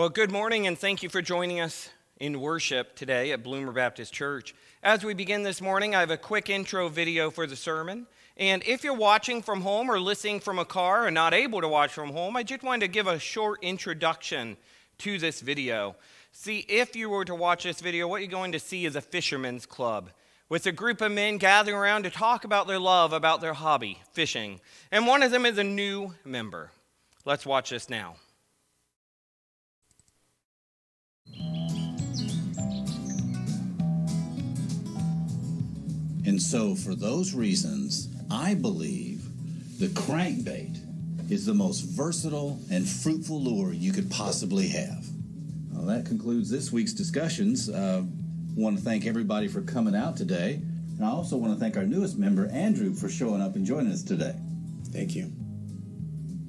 Well, good morning, and thank you for joining us in worship today at Bloomer Baptist Church. As we begin this morning, I have a quick intro video for the sermon. And if you're watching from home or listening from a car and not able to watch from home, I just wanted to give a short introduction to this video. See, if you were to watch this video, what you're going to see is a fisherman's club with a group of men gathering around to talk about their love, about their hobby, fishing. And one of them is a new member. Let's watch this now. And so, for those reasons, I believe the crankbait is the most versatile and fruitful lure you could possibly have. Well, that concludes this week's discussions. Uh, I want to thank everybody for coming out today. And I also want to thank our newest member, Andrew, for showing up and joining us today. Thank you.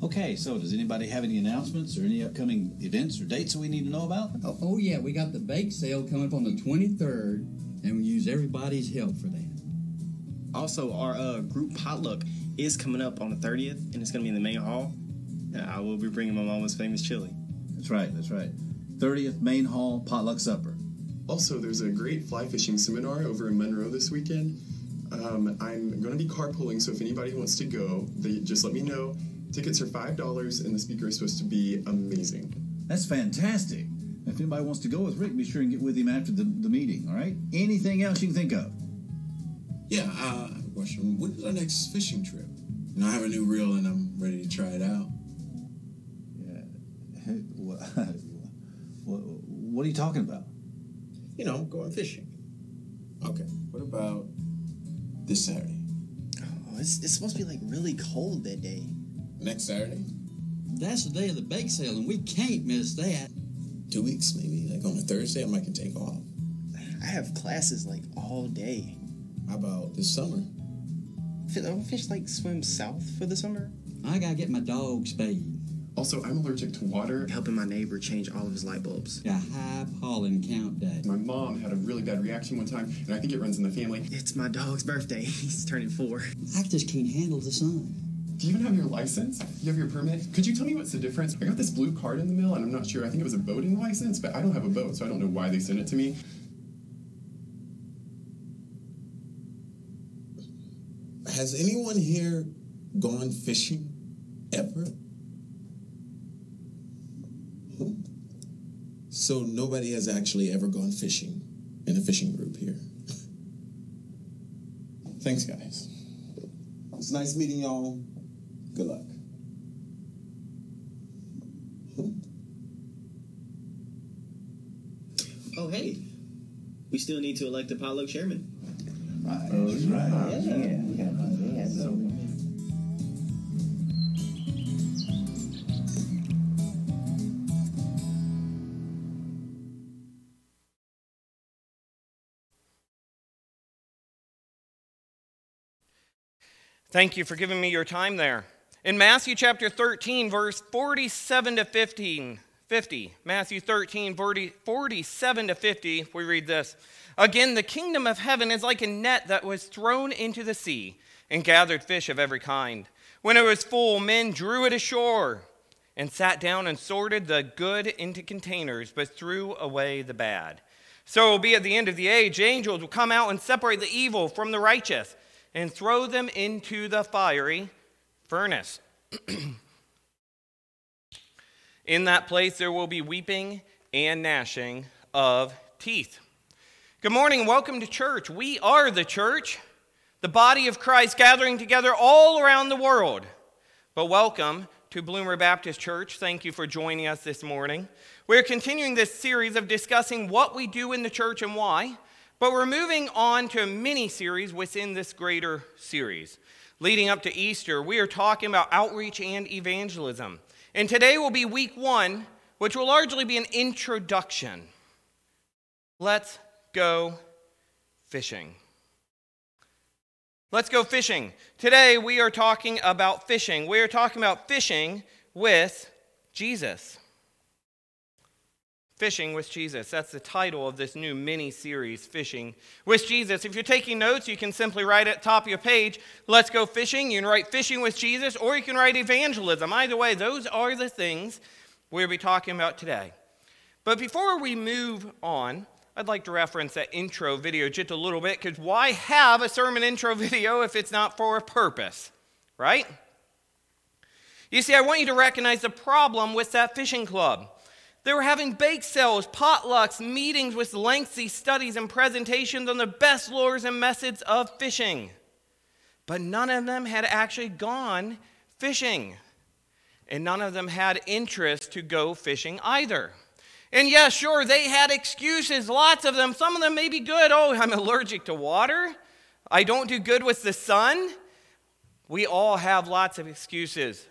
Okay, so does anybody have any announcements or any upcoming events or dates that we need to know about? Oh, oh yeah, we got the bake sale coming up on the 23rd, and we use everybody's help for that. Also, our uh, group potluck is coming up on the 30th, and it's going to be in the main hall. And I will be bringing my mama's famous chili. That's right, that's right. 30th Main Hall Potluck Supper. Also, there's a great fly fishing seminar over in Monroe this weekend. Um, I'm going to be carpooling, so if anybody wants to go, they just let me know. Tickets are five dollars, and the speaker is supposed to be amazing. That's fantastic. If anybody wants to go with Rick, be sure and get with him after the, the meeting, all right? Anything else you can think of? Yeah, uh, I have a question. When is our next fishing trip? You know, I have a new reel and I'm ready to try it out. Yeah. What, what, what are you talking about? You know, going fishing. Okay. What about this Saturday? Oh, it's, it's supposed to be like really cold that day. Next Saturday? That's the day of the bake sale, and we can't miss that. Two weeks, maybe. Like on a Thursday, I might can take off. I have classes like all day. How about this summer? Don't fish like swim south for the summer? I gotta get my dog spayed. Also, I'm allergic to water. Helping my neighbor change all of his light bulbs. Got high pollen count day. My mom had a really bad reaction one time, and I think it runs in the family. It's my dog's birthday. He's turning four. I just can't handle the sun. Do you even have your license? You have your permit? Could you tell me what's the difference? I got this blue card in the mail, and I'm not sure. I think it was a boating license, but I don't have a boat, so I don't know why they sent it to me. Has anyone here gone fishing ever? So nobody has actually ever gone fishing in a fishing group here. Thanks, guys. It's nice meeting y'all. Good luck. Oh, hey. We still need to elect a potluck chairman. Oh, Thank you for giving me your time there. In Matthew chapter 13, verse 47 to 15, 50, Matthew 13, 40, 47 to 50, we read this. Again, the kingdom of heaven is like a net that was thrown into the sea and gathered fish of every kind. When it was full, men drew it ashore and sat down and sorted the good into containers, but threw away the bad. So it will be at the end of the age, angels will come out and separate the evil from the righteous and throw them into the fiery furnace. In that place there will be weeping and gnashing of teeth. Good morning, welcome to church. We are the church, the body of Christ gathering together all around the world. But welcome to Bloomer Baptist Church. Thank you for joining us this morning. We're continuing this series of discussing what we do in the church and why. But we're moving on to a mini series within this greater series. Leading up to Easter, we are talking about outreach and evangelism. And today will be week one, which will largely be an introduction. Let's go fishing. Let's go fishing. Today we are talking about fishing. We are talking about fishing with Jesus. Fishing with Jesus. That's the title of this new mini series, Fishing with Jesus. If you're taking notes, you can simply write at the top of your page, Let's go fishing. You can write Fishing with Jesus, or you can write evangelism. Either way, those are the things we'll be talking about today. But before we move on, I'd like to reference that intro video just a little bit because why have a sermon intro video if it's not for a purpose, right? You see, I want you to recognize the problem with that fishing club. They were having bake sales, potlucks, meetings with lengthy studies and presentations on the best lures and methods of fishing. But none of them had actually gone fishing. And none of them had interest to go fishing either. And yeah, sure, they had excuses, lots of them. Some of them may be good. Oh, I'm allergic to water. I don't do good with the sun. We all have lots of excuses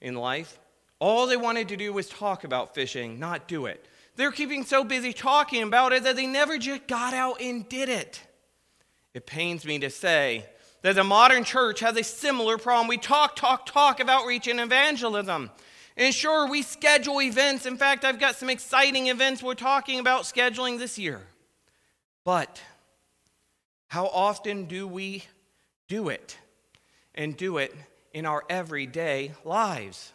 in life. All they wanted to do was talk about fishing, not do it. They're keeping so busy talking about it that they never just got out and did it. It pains me to say that the modern church has a similar problem. We talk, talk, talk about reach and evangelism. And sure, we schedule events. In fact, I've got some exciting events we're talking about scheduling this year. But how often do we do it? And do it in our everyday lives?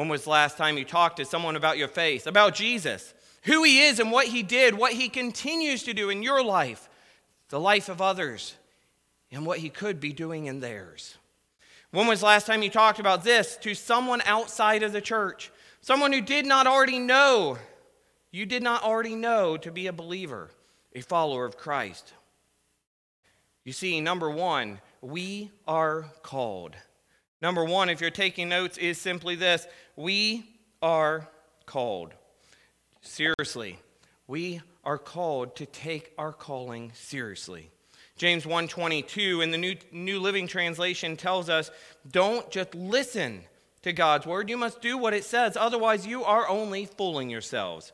When was the last time you talked to someone about your faith, about Jesus, who he is and what he did, what he continues to do in your life, the life of others, and what he could be doing in theirs? When was the last time you talked about this to someone outside of the church, someone who did not already know, you did not already know to be a believer, a follower of Christ? You see, number one, we are called. Number one, if you're taking notes, is simply this we are called. Seriously, we are called to take our calling seriously. James 1:22 in the New, New Living Translation tells us, don't just listen to God's word, you must do what it says, otherwise you are only fooling yourselves.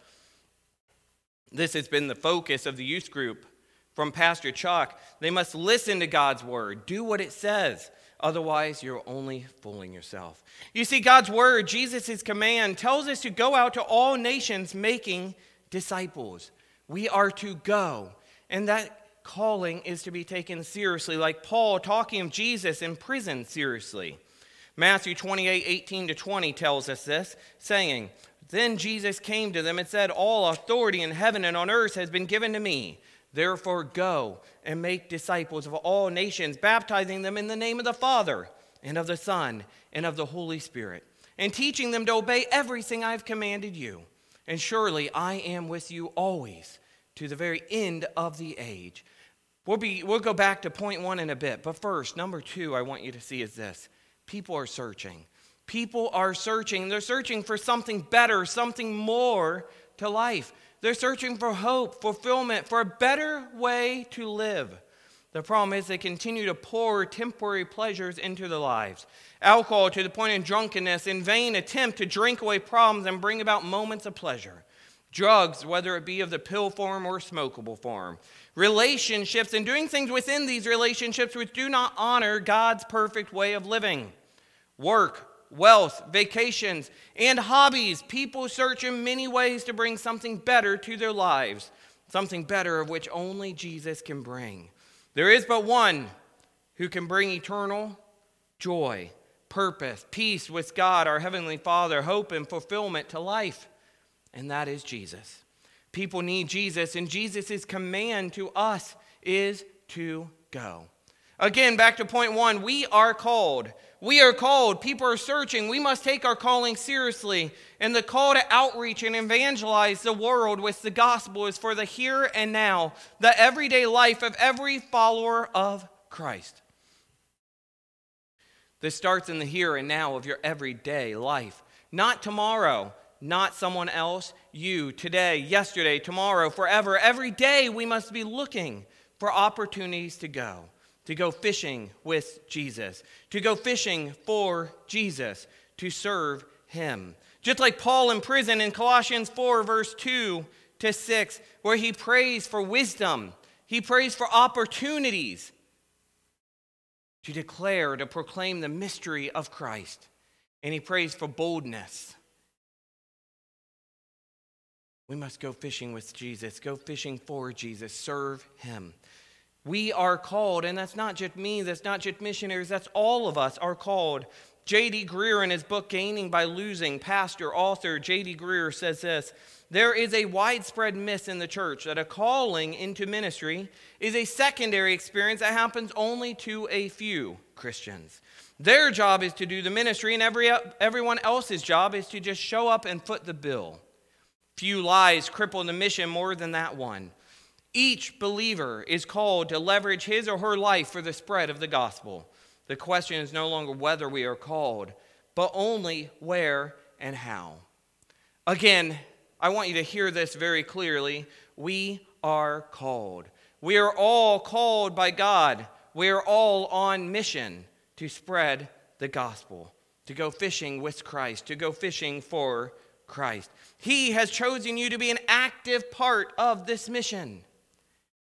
This has been the focus of the youth group from Pastor Chuck. They must listen to God's word, do what it says. Otherwise, you're only fooling yourself. You see, God's word, Jesus' command, tells us to go out to all nations making disciples. We are to go. And that calling is to be taken seriously, like Paul talking of Jesus in prison seriously. Matthew 28 18 to 20 tells us this, saying, Then Jesus came to them and said, All authority in heaven and on earth has been given to me. Therefore, go and make disciples of all nations, baptizing them in the name of the Father, and of the Son, and of the Holy Spirit, and teaching them to obey everything I've commanded you. And surely I am with you always to the very end of the age. We'll, be, we'll go back to point one in a bit, but first, number two, I want you to see is this people are searching. People are searching. They're searching for something better, something more to life. They're searching for hope, fulfillment, for a better way to live. The problem is they continue to pour temporary pleasures into their lives. Alcohol to the point of drunkenness, in vain attempt to drink away problems and bring about moments of pleasure. Drugs, whether it be of the pill form or smokable form. Relationships and doing things within these relationships which do not honor God's perfect way of living. Work, wealth, vacations, and hobbies. People search in many ways to bring something better to their lives, something better of which only Jesus can bring. There is but one who can bring eternal joy, purpose, peace with God, our Heavenly Father, hope and fulfillment to life, and that is Jesus. People need Jesus, and Jesus' command to us is to go. Again, back to point one we are called we are called, people are searching. We must take our calling seriously. And the call to outreach and evangelize the world with the gospel is for the here and now, the everyday life of every follower of Christ. This starts in the here and now of your everyday life, not tomorrow, not someone else, you, today, yesterday, tomorrow, forever. Every day we must be looking for opportunities to go to go fishing with Jesus, to go fishing for Jesus, to serve him. Just like Paul in prison in Colossians 4, verse 2 to 6, where he prays for wisdom, he prays for opportunities to declare, to proclaim the mystery of Christ, and he prays for boldness. We must go fishing with Jesus, go fishing for Jesus, serve him. We are called, and that's not just me, that's not just missionaries, that's all of us are called J.D. Greear, in his book Gaining by Losing, pastor, author J.D. Greear says this There is a widespread myth in the church that a calling into ministry is a secondary experience that happens only to a few Christians. Their job is to do the ministry, and every, everyone else's job is to just show up and foot the bill. Few lies cripple the mission more than that one. Each believer is called to leverage his or her life for the spread of the gospel. The question is no longer whether we are called, but only where and how. Again, I want you to hear this very clearly. We are called. We are all called by God. We are all on mission to spread the gospel, to go fishing with Christ, to go fishing for Christ. He has chosen you to be an active part of this mission.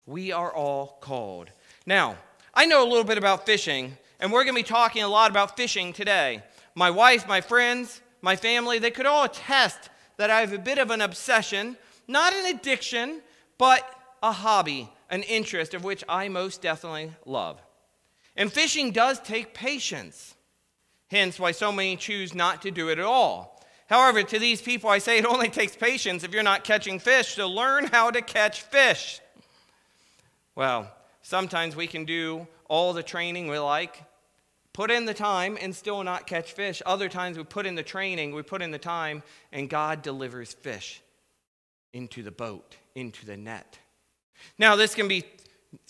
We are all called. Now, I know a little bit about fishing, and we're going to be talking a lot about fishing today. My wife, my friends, my family, they could all attest that I have a bit of an obsession, not an addiction, but a hobby, an interest of which I most definitely love. And fishing does take patience, hence, why so many choose not to do it at all. However, to these people, I say it only takes patience if you're not catching fish, so learn how to catch fish. Well, sometimes we can do all the training we like, put in the time and still not catch fish. Other times we put in the training, we put in the time, and God delivers fish into the boat, into the net. Now, this can be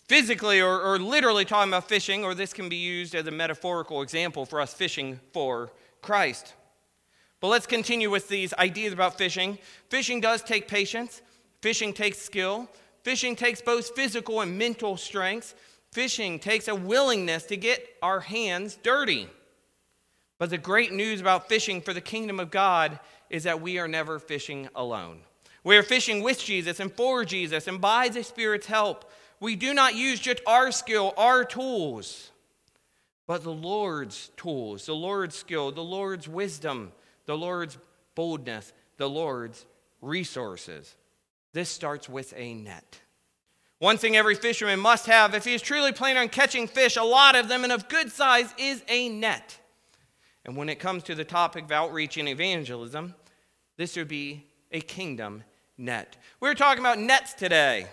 physically or, or literally talking about fishing, or this can be used as a metaphorical example for us fishing for Christ. But let's continue with these ideas about fishing. Fishing does take patience, fishing takes skill, fishing takes both physical and mental strengths. Fishing takes a willingness to get our hands dirty. But the great news about fishing for the kingdom of God is that we are never fishing alone. We are fishing with Jesus and for Jesus and by the Spirit's help. We do not use just our skill, our tools, but the Lord's tools, the Lord's skill, the Lord's wisdom, the Lord's boldness, the Lord's resources. This starts with a net. One thing every fisherman must have if he is truly planning on catching fish, a lot of them and of good size, is a net. And when it comes to the topic of outreach and evangelism, this would be a kingdom net. We're talking about nets today.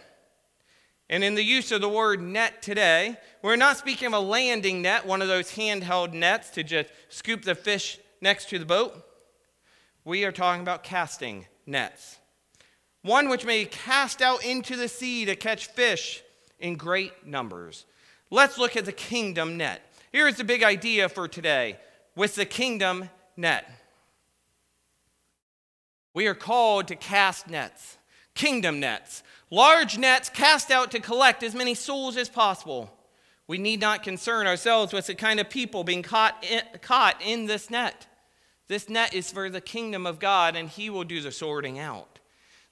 And in the use of the word net today, we're not speaking of a landing net, one of those handheld nets to just scoop the fish next to the boat. We are talking about casting nets one which may be cast out into the sea to catch fish in great numbers. Let's look at the kingdom net. Here's the big idea for today with the kingdom net. We are called to cast nets, kingdom nets, large nets cast out to collect as many souls as possible. We need not concern ourselves with the kind of people being caught in, caught in this net. This net is for the kingdom of God, and He will do the sorting out.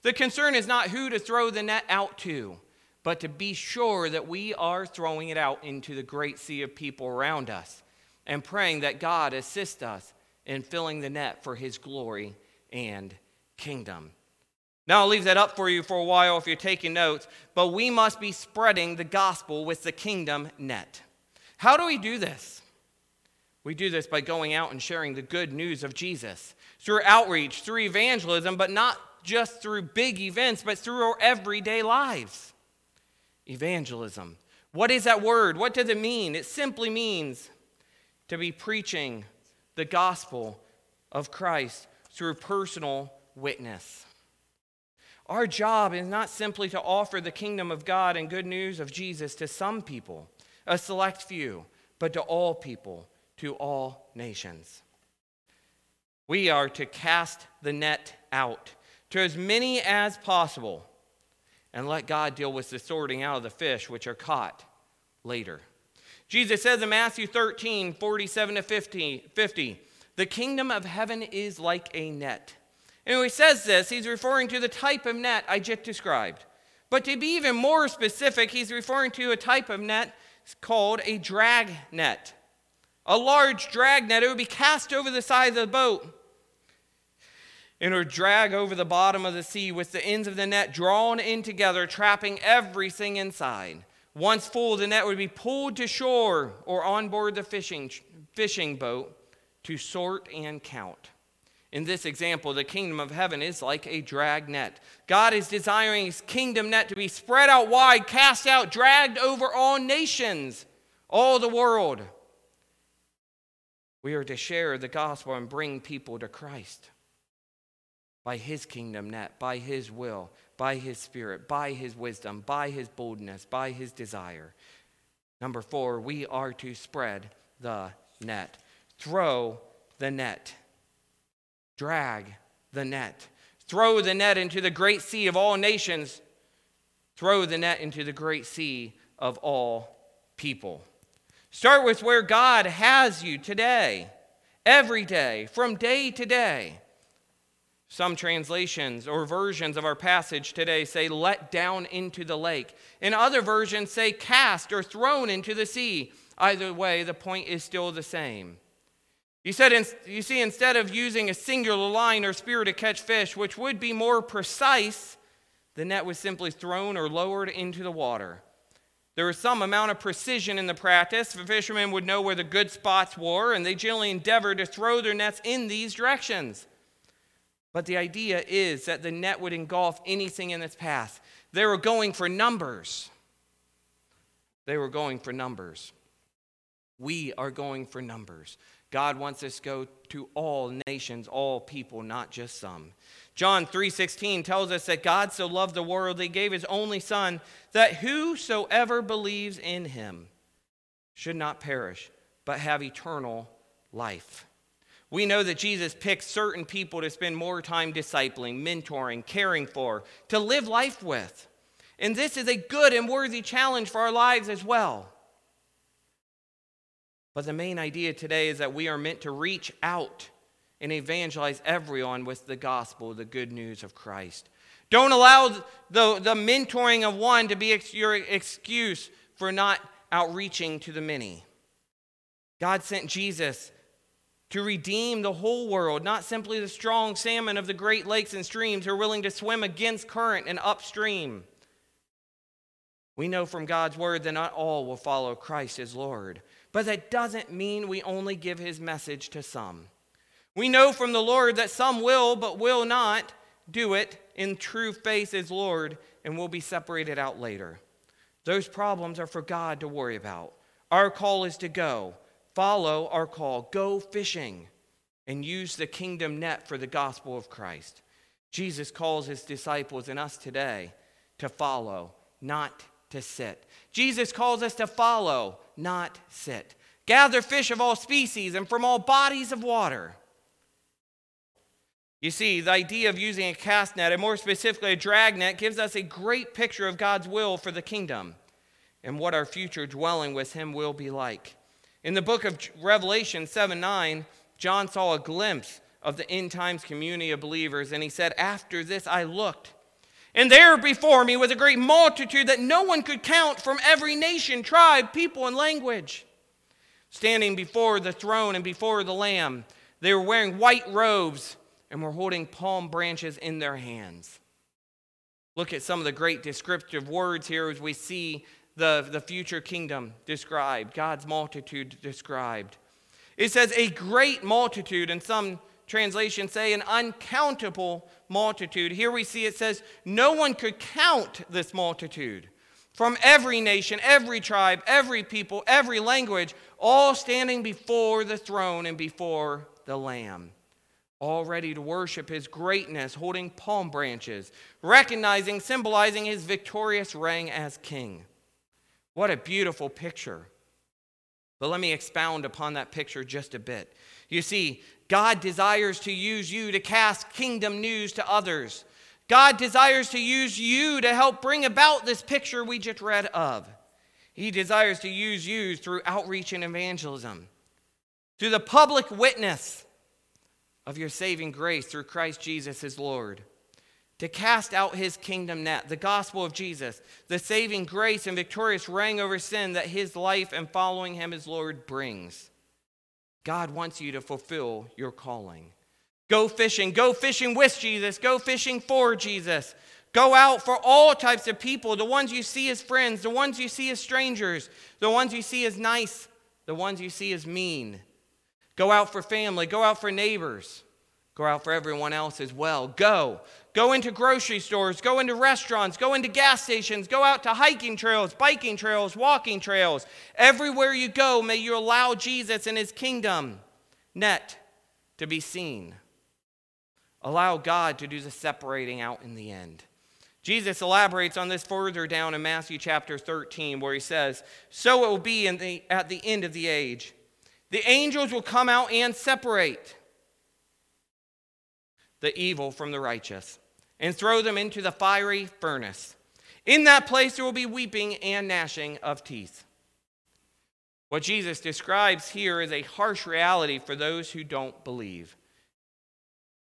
The concern is not who to throw the net out to, but to be sure that we are throwing it out into the great sea of people around us and praying that God assist us in filling the net for his glory and kingdom. Now, I'll leave that up for you for a while if you're taking notes, but we must be spreading the gospel with the kingdom net. How do we do this? We do this by going out and sharing the good news of Jesus through outreach, through evangelism, but not just through big events, but through our everyday lives. Evangelism. What is that word? What does it mean? It simply means to be preaching the gospel of Christ through personal witness. Our job is not simply to offer the kingdom of God and good news of Jesus to some people, a select few, but to all people, to all nations. We are to cast the net out to as many as possible and let God deal with the sorting out of the fish which are caught later. Jesus says in Matthew 13, 47 to 50, 50 the kingdom of heaven is like a net. And when he says this, he's referring to the type of net I just described. But to be even more specific, he's referring to a type of net called a drag net. A large drag net, it would be cast over the side of the boat and would drag over the bottom of the sea with the ends of the net drawn in together, trapping everything inside. Once full, the net would be pulled to shore or on board the fishing, fishing boat to sort and count. In this example, the kingdom of heaven is like a drag net. God is desiring his kingdom net to be spread out wide, cast out, dragged over all nations, all the world. We are to share the gospel and bring people to Christ by his kingdom net, by his will, by his spirit, by his wisdom, by his boldness, by his desire. Number four, we are to spread the net. Throw the net. Drag the net. Throw the net into the great sea of all nations. Throw the net into the great sea of all people. Start with where God has you today, every day, from day to day. Some translations or versions of our passage today say, let down into the lake. And other versions say, cast or thrown into the sea. Either way, the point is still the same. You, said, you see, instead of using a singular line or spear to catch fish, which would be more precise, the net was simply thrown or lowered into the water. There was some amount of precision in the practice. The fishermen would know where the good spots were, and they generally endeavored to throw their nets in these directions. But the idea is that the net would engulf anything in its path. They were going for numbers. They were going for numbers. We are going for numbers. God wants us to go to all nations, all people, not just some. John 3:16 tells us that God so loved the world that he gave his only son that whosoever believes in him should not perish but have eternal life. We know that Jesus picks certain people to spend more time discipling, mentoring, caring for, to live life with. And this is a good and worthy challenge for our lives as well. But the main idea today is that we are meant to reach out and evangelize everyone with the gospel, the good news of Christ. Don't allow the, the mentoring of one to be ex- your excuse for not outreaching to the many. God sent Jesus to redeem the whole world, not simply the strong salmon of the great lakes and streams who are willing to swim against current and upstream. We know from God's word that not all will follow Christ as Lord, but that doesn't mean we only give his message to some. We know from the Lord that some will, but will not do it in true faith as Lord and will be separated out later. Those problems are for God to worry about. Our call is to go follow our call, go fishing, and use the kingdom net for the gospel of Christ. Jesus calls his disciples and us today to follow, not to sit. Jesus calls us to follow, not sit. Gather fish of all species and from all bodies of water. You see, the idea of using a cast net, and more specifically a drag net, gives us a great picture of God's will for the kingdom and what our future dwelling with Him will be like. In the book of Revelation 7 9, John saw a glimpse of the end times community of believers, and he said, After this I looked, and there before me was a great multitude that no one could count from every nation, tribe, people, and language. Standing before the throne and before the Lamb, they were wearing white robes and were holding palm branches in their hands. Look at some of the great descriptive words here as we see the, the future kingdom described, God's multitude described. It says a great multitude, and some translations say an uncountable multitude. Here we see it says no one could count this multitude. From every nation, every tribe, every people, every language, all standing before the throne and before the Lamb all ready to worship his greatness, holding palm branches, recognizing, symbolizing his victorious reign as king. What a beautiful picture. But let me expound upon that picture just a bit. You see, God desires to use you to cast kingdom news to others. God desires to use you to help bring about this picture we just read of. He desires to use you through outreach and evangelism, through the public witness of your saving grace through Christ Jesus his Lord to cast out his kingdom net, the gospel of Jesus, the saving grace and victorious reign over sin that his life and following him as Lord brings. God wants you to fulfill your calling. Go fishing, go fishing with Jesus, go fishing for Jesus. Go out for all types of people the ones you see as friends, the ones you see as strangers, the ones you see as nice, the ones you see as mean. Go out for family, go out for neighbors, go out for everyone else as well. Go. Go into grocery stores, go into restaurants, go into gas stations, go out to hiking trails, biking trails, walking trails. Everywhere you go, may you allow Jesus and his kingdom net to be seen. Allow God to do the separating out in the end. Jesus elaborates on this further down in Matthew chapter 13, where he says, So it will be the, at the end of the age. The angels will come out and separate the evil from the righteous and throw them into the fiery furnace. In that place there will be weeping and gnashing of teeth. What Jesus describes here is a harsh reality for those who don't believe.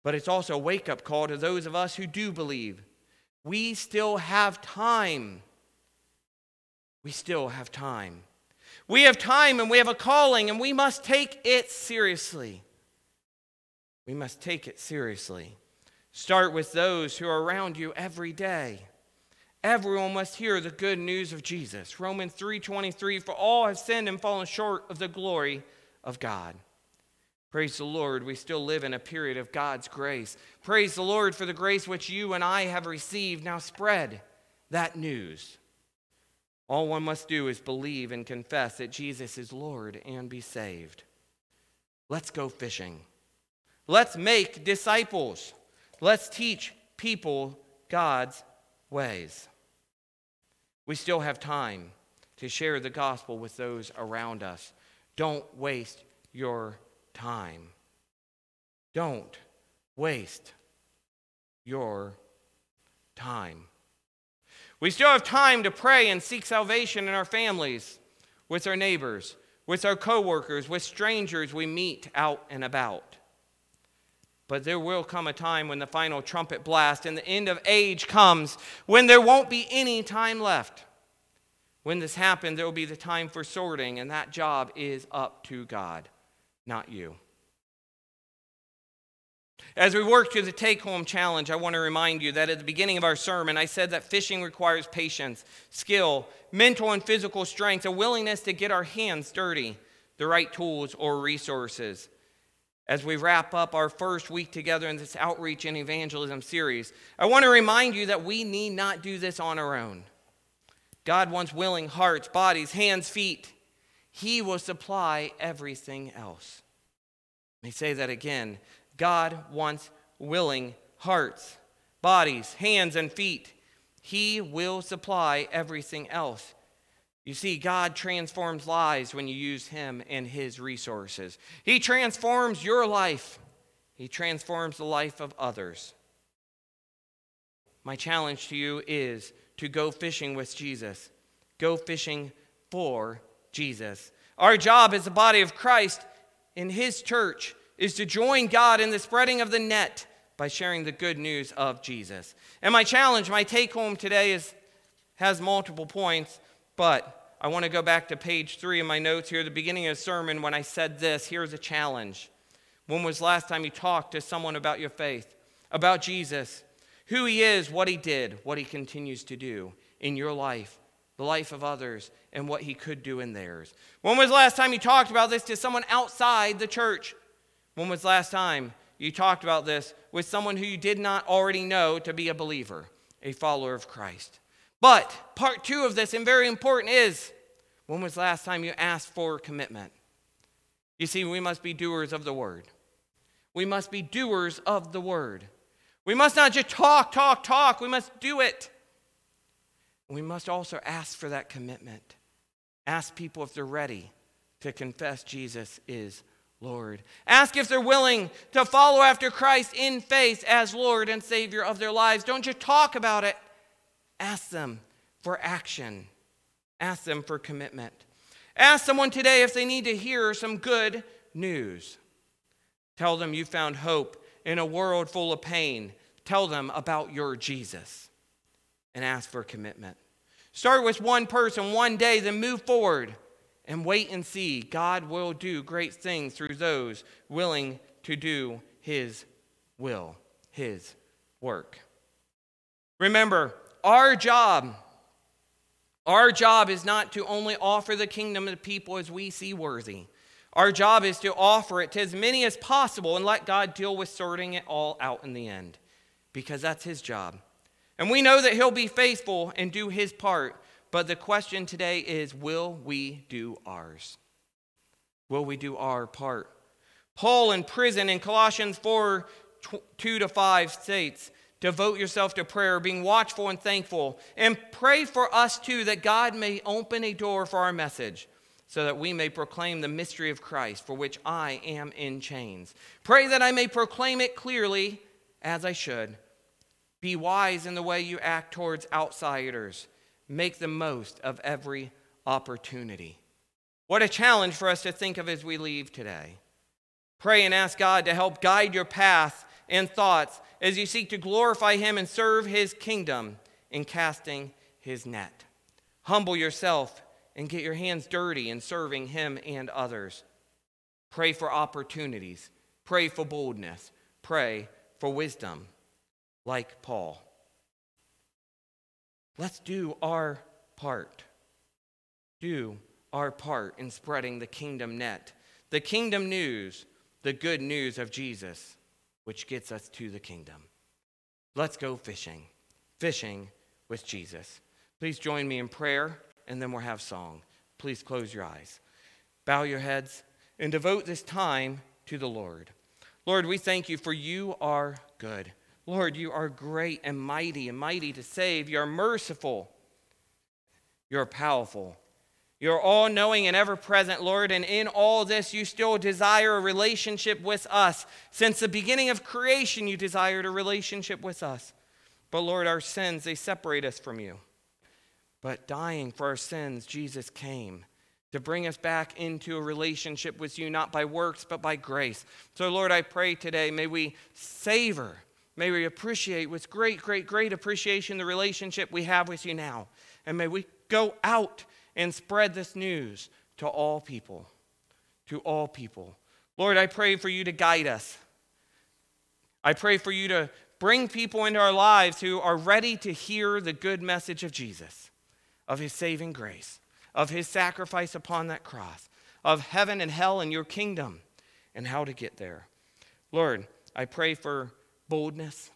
But it's also a wake up call to those of us who do believe we still have time. We still have time. We have time and we have a calling, and we must take it seriously. We must take it seriously. Start with those who are around you every day. Everyone must hear the good news of Jesus. Romans 3:23 for all have sinned and fallen short of the glory of God. Praise the Lord, we still live in a period of God's grace. Praise the Lord for the grace which you and I have received. Now spread that news. All one must do is believe and confess that Jesus is Lord and be saved. Let's go fishing. Let's make disciples. Let's teach people God's ways. We still have time to share the gospel with those around us. Don't waste your time. Don't waste your time. We still have time to pray and seek salvation in our families, with our neighbors, with our coworkers, with strangers we meet out and about. But there will come a time when the final trumpet blast and the end of age comes, when there won't be any time left. When this happens, there will be the time for sorting, and that job is up to God not you. As we work through the take home challenge, I want to remind you that at the beginning of our sermon, I said that fishing requires patience, skill, mental and physical strength, a willingness to get our hands dirty, the right tools or resources. As we wrap up our first week together in this outreach and evangelism series, I want to remind you that we need not do this on our own. God wants willing hearts, bodies, hands, feet. He will supply everything else. Let me say that again. God wants willing hearts, bodies, hands, and feet. He will supply everything else. You see, God transforms lives when you use Him and His resources. He transforms your life, He transforms the life of others. My challenge to you is to go fishing with Jesus, go fishing for Jesus. Our job as the body of Christ in His church is to join God in the spreading of the net by sharing the good news of Jesus. And my challenge, my take home today is has multiple points, but I want to go back to page three of my notes here, the beginning of the sermon, when I said this. Here's a challenge. When was last time you talked to someone about your faith, about Jesus, who he is, what he did, what he continues to do in your life, the life of others, and what he could do in theirs. When was last time you talked about this to someone outside the church? When was last time you talked about this with someone who you did not already know to be a believer, a follower of Christ? But part two of this, and very important, is when was the last time you asked for commitment? You see, we must be doers of the word. We must be doers of the word. We must not just talk, talk, talk. We must do it. We must also ask for that commitment. Ask people if they're ready to confess Jesus is Lord. Ask if they're willing to follow after Christ in faith as Lord and Savior of their lives. Don't just talk about it, ask them for action, ask them for commitment. Ask someone today if they need to hear some good news. Tell them you found hope in a world full of pain. Tell them about your Jesus and ask for commitment. Start with one person one day, then move forward and wait and see. God will do great things through those willing to do His will, His work. Remember, our job, our job is not to only offer the kingdom to people as we see worthy. Our job is to offer it to as many as possible and let God deal with sorting it all out in the end, because that's His job. And we know that He'll be faithful and do His part, but the question today is will we do ours? Will we do our part? Paul in prison in Colossians 4 2 to 5 states, Devote yourself to prayer, being watchful and thankful, and pray for us too that God may open a door for our message so that we may proclaim the mystery of Christ, for which I am in chains. Pray that I may proclaim it clearly as I should. Be wise in the way you act towards outsiders. Make the most of every opportunity. What a challenge for us to think of as we leave today. Pray and ask God to help guide your path and thoughts as you seek to glorify Him and serve His kingdom in casting His net. Humble yourself and get your hands dirty in serving Him and others. Pray for opportunities. Pray for boldness. Pray for wisdom, like Paul. Let's do our part. Do our part in spreading the kingdom net, the kingdom news, the good news of Jesus, which gets us to the kingdom. Let's go fishing, fishing with Jesus. Please join me in prayer and then we'll have song. Please close your eyes, bow your heads, and devote this time to the Lord. Lord, we thank you for you are good. Lord, you are great and mighty and mighty to save. You are merciful. You're powerful. You're all knowing and ever present, Lord, and in all this, you still desire a relationship with us. Since the beginning of creation, you desired a relationship with us. But Lord, our sins, they separate us from you. But dying for our sins, Jesus came to bring us back into a relationship with you, not by works, but by grace. So, Lord, I pray today, may we savor, may we appreciate with great, great, great appreciation the relationship we have with you now. And may we go out and spread this news to all people. To all people. Lord, I pray for you to guide us. I pray for you to bring people into our lives who are ready to hear the good message of Jesus of his saving grace, of his sacrifice upon that cross, of heaven and hell and your kingdom and how to get there. Lord, I pray for boldness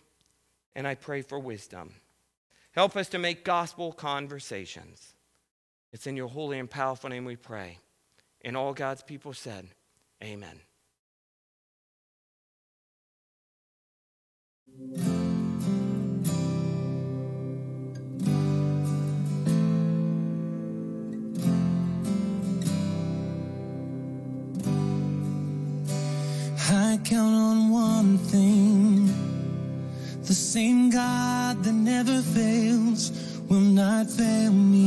and I pray for wisdom. Help us to make gospel conversations. It's in your holy and powerful name we pray. And all God's people said, Amen. I count on one thing the same God that never fails will not fail me